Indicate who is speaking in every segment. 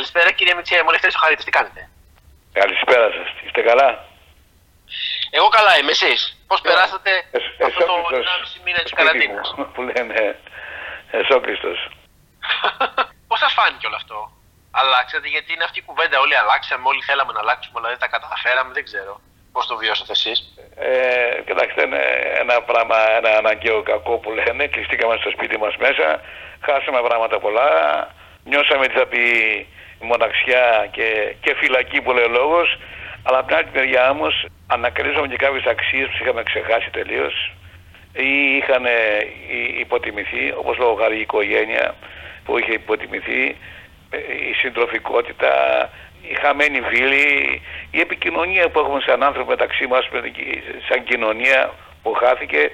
Speaker 1: Καλησπέρα κύριε Μητσία, μου Λευτέρης ο Χαρίτης, τι κάνετε;
Speaker 2: Καλησπέρα σας. Είστε καλά;
Speaker 1: Εγώ καλά είμαι, εσείς. Πώς περάσατε
Speaker 2: Εσ-
Speaker 1: αυτό το
Speaker 2: εσόκλειστος
Speaker 1: 1,5 μήνα της
Speaker 2: σπίτι
Speaker 1: καραντίνας;
Speaker 2: μου, Που λένε εσόκλειστος.
Speaker 1: Πώς σας φάνηκε όλο αυτό; Αλλάξατε, γιατί είναι αυτή η κουβέντα. Όλοι αλλάξαμε, όλοι θέλαμε να αλλάξουμε, αλλά δεν τα καταφέραμε, δεν ξέρω. Πώς το βιώσατε εσείς;
Speaker 2: Ε, κοιτάξτε, είναι ένα πράγμα, ένα αναγκαίο κακό που λένε. Κλειστήκαμε στο σπίτι μας μέσα, χάσαμε πράγματα πολλά. Νιώσαμε τι θα πει μοναξιά και, και φυλακή που λέει ο λόγος. Αλλά από την άλλη μεριά όμως ανακαλύψαμε και κάποιες αξίες που είχαμε ξεχάσει τελείως ή είχαν ε, υ- υποτιμηθεί, όπως λόγω χάρη η οικογένεια που είχε υποτιμηθεί, ε, η συντροφικότητα, η χαμένη φίλη, η επικοινωνία που έχουμε σαν άνθρωποι μεταξύ μας, με την- σαν κοινωνία που χάθηκε,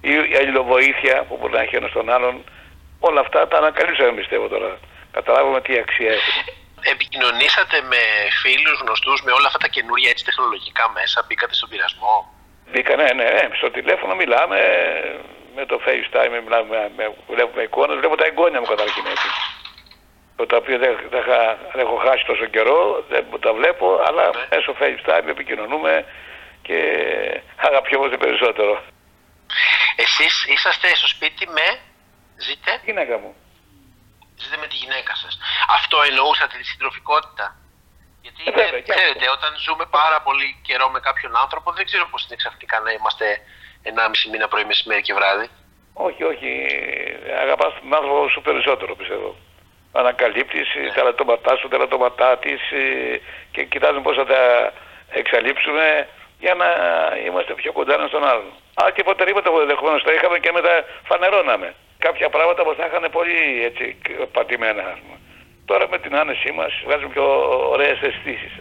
Speaker 2: η, η αλληλοβοήθεια που μπορεί να έχει ένας τον άλλον, όλα αυτά τα ανακαλύψαμε πιστεύω τώρα. Καταλάβαμε τι αξία έχουν.
Speaker 1: Επικοινωνήσατε με φίλους, γνωστούς, με όλα αυτά τα καινούρια έτσι τεχνολογικά μέσα, μπήκατε στον πειρασμό;
Speaker 2: Μπήκα, ναι, ναι, ναι, στο τηλέφωνο μιλάμε, με το FaceTime μιλάμε, με, με, βλέπουμε εικόνες, βλέπω τα εγγόνια μου καταρχήν έτσι. Τα οποία δεν, δεν, είχα- δεν έχω χάσει τόσο καιρό, δεν τα βλέπω, αλλά
Speaker 1: Ναι.
Speaker 2: μέσω FaceTime επικοινωνούμε και αγαπιόμαστε περισσότερο.
Speaker 1: Εσείς είσαστε στο σπίτι με... Ζείτε,
Speaker 2: Γυναίκα μου.
Speaker 1: Ζείτε με τη γυναίκα σας. Αυτό εννοούσατε τη συντροφικότητα. Γιατί
Speaker 2: Ε, βέβαια,
Speaker 1: είναι-
Speaker 2: και
Speaker 1: ξέρετε,
Speaker 2: αυτό.
Speaker 1: όταν ζούμε πάρα πολύ καιρό με κάποιον άνθρωπο, δεν ξέρω πώς είναι ξαφνικά να είμαστε 1,5 μήνα πρωί, μεσημέρι και βράδυ.
Speaker 2: Όχι, όχι. Αγαπάς τον άνθρωπο σου περισσότερο, πιστεύω. Ανακαλύπτεις
Speaker 1: Ναι.
Speaker 2: τα λατώματά σου, τα λατώματά της ε, και κοιτάζουμε πώς θα τα εξαλείψουμε για να είμαστε πιο κοντά ένας στον άλλον. Α, και προτερήματα που ενδεχομένως τα είχαμε και μετά φανερώναμε. Κάποια πράγματα που θα είχαν πολύ έτσι πατημένα. ας πούμε. Τώρα με την άνεσή μας βγάζουμε πιο ωραίες αισθήσεις.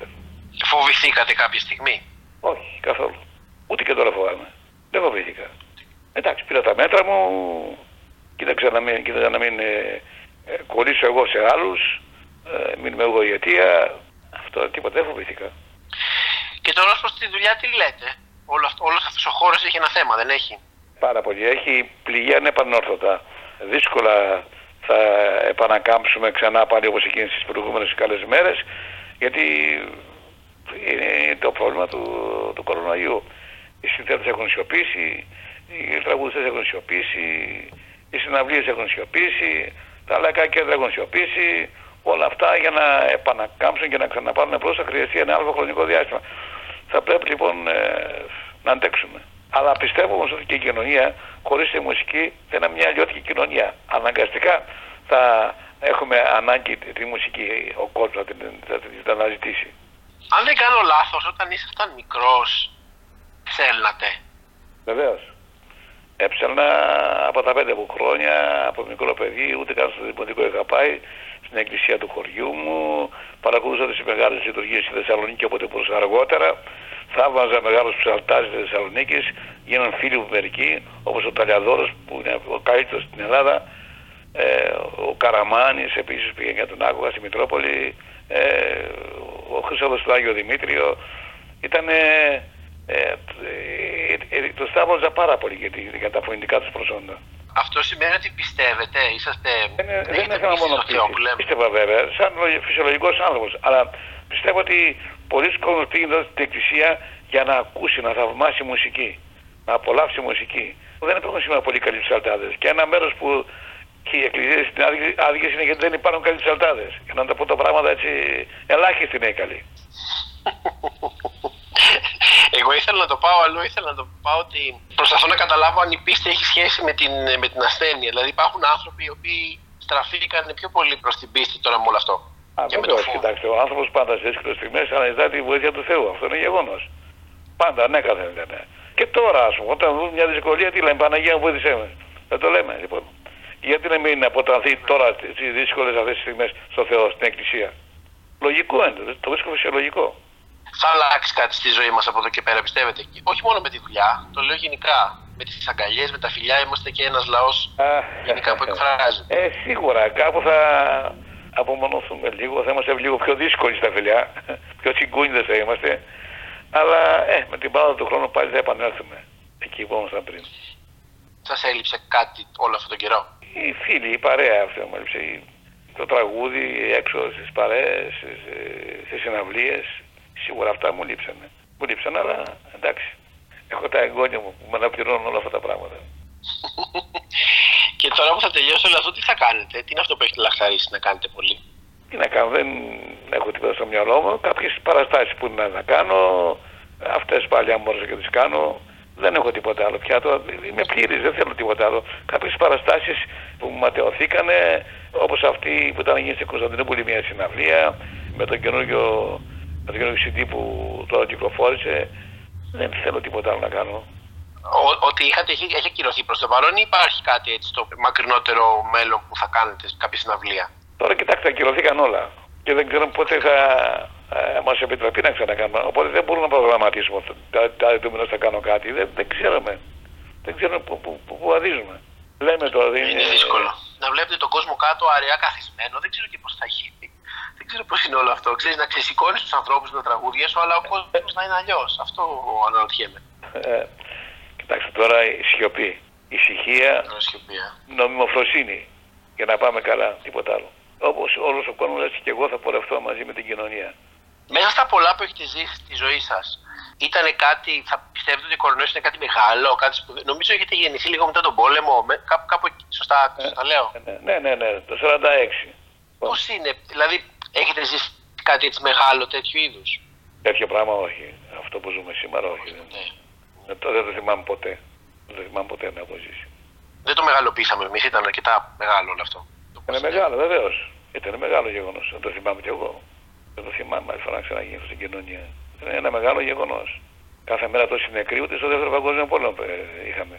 Speaker 1: Φοβηθήκατε κάποια στιγμή;
Speaker 2: Όχι, καθόλου. Ούτε και τώρα φοβάμαι. Δεν φοβήθηκα. Εντάξει, πήρα τα μέτρα μου, κοίταξα να μην, κοίταξα να μην ε, ε, κολλήσω εγώ σε άλλους, ε, μην είμαι εγώ η αιτία. Αυτό τίποτα δεν φοβήθηκα.
Speaker 1: Και τώρα ως προς τη δουλειά τι λέτε; Όλο αυτό, όλος αυτός ο χώρος έχει ένα θέμα, δεν έχει;
Speaker 2: Πάρα πολύ. Έχει πληγεί ανεπανόρθωτα. Δύσκολα θα επανακάμψουμε ξανά πάλι όπως εκείνες τις προηγούμενες καλές μέρες, γιατί είναι το πρόβλημα του, του κορονοϊού. Οι συνθέτες έχουν σιωπήσει, οι τραγουδιστές έχουν σιωπήσει, οι συναυλίες έχουν σιωπήσει, τα λαϊκά κέντρα έχουν σιωπήσει. Όλα αυτά για να επανακάμψουν και να ξαναπάρουν μπρος θα χρειαστεί ένα άλλο χρονικό διάστημα. Θα πρέπει λοιπόν ε, να αντέξουμε. Αλλά πιστεύω όμως ότι και η κοινωνία χωρίς τη μουσική δεν είναι μια αλλιώτικη κοινωνία. Αναγκαστικά θα έχουμε ανάγκη τη, τη μουσική ο κόσμος να την, θα την αναζητήσει.
Speaker 1: Αν δεν κάνω λάθος, όταν ήσασταν μικρός, θέλνατε.
Speaker 2: Βεβαίως. Έψελνα από τα πέντε μου χρόνια, από μικρό παιδί, ούτε καν στο δημοτικό είχα πάει, στην εκκλησία του χωριού μου, παρακολούθησα τις μεγάλες λειτουργίες στη Θεσσαλονίκη όποτε μπορούσα αργότερα, θαύμαζα μεγάλους ψαλτάζες της Θεσσαλονίκης, γίναν φίλοι μου μερικοί, όπως ο Ταλιαδόρος που είναι ο καλύτερος στην Ελλάδα, ε, ο Καραμάνης επίσης πήγε για τον Άκουγα στη Μητρόπολη, ε, ο Χρυσόδος του Άγιο Δημήτριο, ήταν ε, ε, ε, το στάβαζα πάρα πολύ για, τη- για τα φωνητικά τους προσόντα.
Speaker 1: Αυτό σημαίνει ότι πιστεύετε, είσαστε...
Speaker 2: Δεν, ε, δεν
Speaker 1: έχετε
Speaker 2: έκανα
Speaker 1: πίστη
Speaker 2: μόνο
Speaker 1: στο Θεό που λέμε.
Speaker 2: Πίστευα βέβαια, σαν φυσιολογικός άνθρωπος. Αλλά πιστεύω ότι πολλοί κόσμοι πήγαιναν εδώ στην εκκλησία για να ακούσει, να θαυμάσει μουσική. Να απολαύσει μουσική. Δεν υπάρχουν σήμερα πολύ καλοί ψαλτάδες. Και ένα μέρος που και οι εκκλησίες είναι άδειες είναι γιατί δεν υπάρχουν καλοί ψαλτάδες. Για να τα πω τα πράγματα έτσι, ελάχιστοι είναι οι καλοί.
Speaker 1: Εγώ ήθελα να το πάω αλλού, ήθελα να το πάω ότι προσπαθώ να καταλάβω αν η πίστη έχει σχέση με την, με την ασθένεια. Δηλαδή υπάρχουν άνθρωποι οι οποίοι στραφήκαν πιο πολύ προς την πίστη τώρα με όλο αυτό.
Speaker 2: Α,
Speaker 1: και με το
Speaker 2: βεβαίως,
Speaker 1: φόβο.
Speaker 2: κοιτάξτε, ο άνθρωπος πάντα σε δύσκολες στιγμές αναζητά τη βοήθεια του Θεού. Αυτό είναι γεγονός. Πάντα, ναι, καθένα λένε. Και τώρα, ας πούμε, όταν δουν μια δυσκολία, τι λένε, Παναγία μου βοήθησέ με. Δεν το λέμε, λοιπόν. Γιατί να μην αποτανθεί τώρα στις δύσκολες αυτές τις στιγμές στο Θεό, στην Εκκλησία. Λογικό είναι, το βρίσκω φυσιολογικό.
Speaker 1: Θα αλλάξει κάτι στη ζωή μας από εδώ και πέρα, πιστεύετε. Όχι μόνο με τη δουλειά, το λέω γενικά. Με τις αγκαλιές, με τα φιλιά, είμαστε και ένας λαός γενικά που εκφράζεται.
Speaker 2: Ε, σίγουρα κάπου θα απομονωθούμε λίγο, θα είμαστε λίγο πιο δύσκολοι στα φιλιά, πιο τσιγκούνιδες θα είμαστε. Αλλά ε, με την πάρα του χρόνου πάλι θα επανέλθουμε εκεί που ήμασταν πριν.
Speaker 1: Σας έλειψε κάτι όλο αυτόν τον καιρό;
Speaker 2: Οι φίλοι, η παρέα αυτή μου έλειψε. Το τραγούδι έξω στις παρέες, στις συναυλίες. Σίγουρα αυτά μου λείψανε. Μου λείψανε, αλλά εντάξει. Έχω τα εγγόνια μου που με αναπληρώνουν όλα αυτά τα πράγματα.
Speaker 1: και τώρα που θα τελειώσει όλο αυτό, τι θα κάνετε, τι είναι αυτό που έχετε λαχταρίσει να κάνετε πολύ;
Speaker 2: Τι να κάνω, δεν έχω τίποτα στο μυαλό μου. Κάποιες παραστάσεις που είναι να κάνω, αυτές πάλι αν μπορούσα και τις κάνω. Δεν έχω τίποτα άλλο πια. Τώρα είμαι πλήρης, δεν θέλω τίποτα άλλο. Κάποιες παραστάσεις που μου ματαιωθήκανε, όπως αυτή που ήταν γίνει στην Κωνσταντινούπολη μια συναυλία, με τον καινούργιο, με τον καινούργιο CD που τώρα κυκλοφόρησε. Δεν θέλω τίποτα άλλο να κάνω.
Speaker 1: Ότι είχατε, έχει, έχει ακυρωθεί προς το παρόν ή υπάρχει κάτι έτσι στο μακρινότερο μέλλον που θα κάνετε κάποια συναυλία;
Speaker 2: Τώρα κοιτάξτε, ακυρωθήκαν όλα. Και δεν ξέρω πότε θα ε, μας επιτραπεί να ξανακάνουμε. Οπότε δεν μπορούμε να προγραμματίσουμε τα, τα επόμενα θα κάνω κάτι. Δεν, δεν ξέρουμε. Δεν ξέρουμε πού, πού, πού, πού αδίζουμε. Λέμε τώρα.
Speaker 1: Είναι, είναι δύσκολο. Να βλέπετε τον κόσμο κάτω αραιά καθισμένο. Δεν ξέρω και πώς θα γίνει. Δεν ξέρω πώς είναι όλο αυτό. Ξέρεις, να ξεσηκώνεις τους ανθρώπους με τα τραγούδια σου, αλλά ο κόσμος να είναι αλλιώς. Αυτό αναρωτιέμαι.
Speaker 2: Ε, κοιτάξτε τώρα η σιωπή. Ησυχία, νομιμοφροσύνη για να πάμε καλά, τίποτα άλλο. Όπως όλος ο κόσμος, έτσι και εγώ θα πορευτώ μαζί με την κοινωνία.
Speaker 1: Μέσα στα πολλά που έχετε ζήσει στη ζωή σας, ήταν κάτι, θα πιστεύετε ότι ο κορονοϊός είναι κάτι μεγάλο, κάτι σπουδαίο; Νομίζω έχετε γεννηθεί λίγο μετά τον πόλεμο, με, κάπου, κάπου εκεί, σωστά, ε, σωστά λέω.
Speaker 2: Ναι, ναι, ναι, το 46.
Speaker 1: Πώς είναι, δηλαδή έχετε ζήσει κάτι έτσι μεγάλο τέτοιου είδους;
Speaker 2: Τέτοιο πράγμα όχι. Αυτό που ζούμε σήμερα όχι. Ναι. Δεν, δεν το θυμάμαι ποτέ. Δεν το θυμάμαι ποτέ να έχω ζήσει.
Speaker 1: Δεν το μεγαλοποίησαμε εμείς, ήταν αρκετά μεγάλο όλο αυτό.
Speaker 2: Είναι μεγάλο, βεβαίως. Ήταν μεγάλο γεγονός. Δεν το θυμάμαι κι εγώ. Δεν το θυμάμαι άλλη φορά να ξαναγίνει στην κοινωνία. Είναι ένα μεγάλο γεγονός. Κάθε μέρα τόσοι νεκροί, ούτε στο δεύτερο παγκόσμιο πόλεμο ε, είχαμε.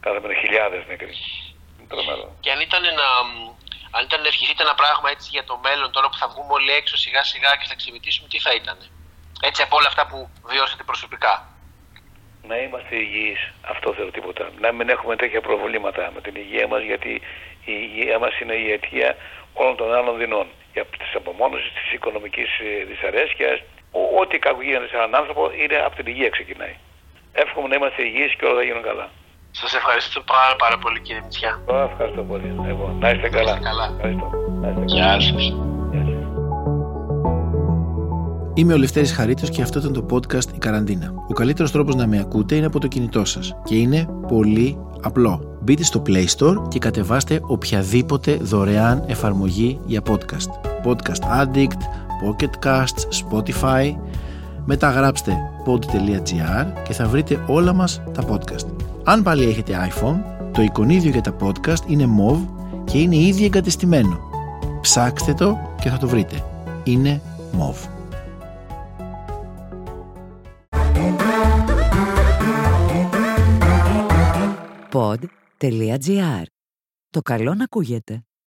Speaker 2: Κάθε μέρα χιλιάδες νεκροί.
Speaker 1: Και αν ήταν να, αν ήταν να ευχηθείτε ένα πράγμα έτσι για το μέλλον, τώρα που θα βγούμε όλοι έξω σιγά σιγά και θα ξεμητήσουμε, τι θα ήταν. Έτσι από όλα αυτά που βιώσατε προσωπικά.
Speaker 2: Να είμαστε υγιείς. Αυτό θέλω τίποτα. Να μην έχουμε τέτοια προβλήματα με την υγεία μας, γιατί η υγεία μας είναι η αιτία όλων των άλλων δεινών. Για τη απομόνωσης, της οικονομικής ε, δυσαρέσκειας, ό,τι κακό γίνεται σε έναν άνθρωπο είναι από την υγεία ξεκινάει. Εύχομαι να είμαστε υγιείς και όλα θα γίνουν καλά.
Speaker 1: Σας ευχαριστώ πάρα, πάρα πολύ κύριε Μητσιά.
Speaker 2: Ευχαριστώ πολύ. Εγώ. Να είστε καλά.
Speaker 1: Να είστε καλά.
Speaker 2: Ευχαριστώ.
Speaker 1: Γεια σας.
Speaker 3: Είμαι ο Λευτέρης Χαρίτος και αυτό ήταν το podcast «Η Καραντίνα». Ο καλύτερος τρόπος να με ακούτε είναι από το κινητό σας και είναι πολύ απλό. Μπείτε στο Play Store και κατεβάστε οποιαδήποτε δωρεάν εφαρμογή για podcast. Podcast Addict, Pocket Casts, Spotify. Μετά γράψτε pod.gr και θα βρείτε όλα μας τα podcast. Αν πάλι έχετε iPhone, το εικονίδιο για τα podcast είναι MOV και είναι ήδη εγκατεστημένο. Ψάξτε το και θα το βρείτε. Είναι MOV.
Speaker 4: pod.gr. Το καλό να ακούγεται.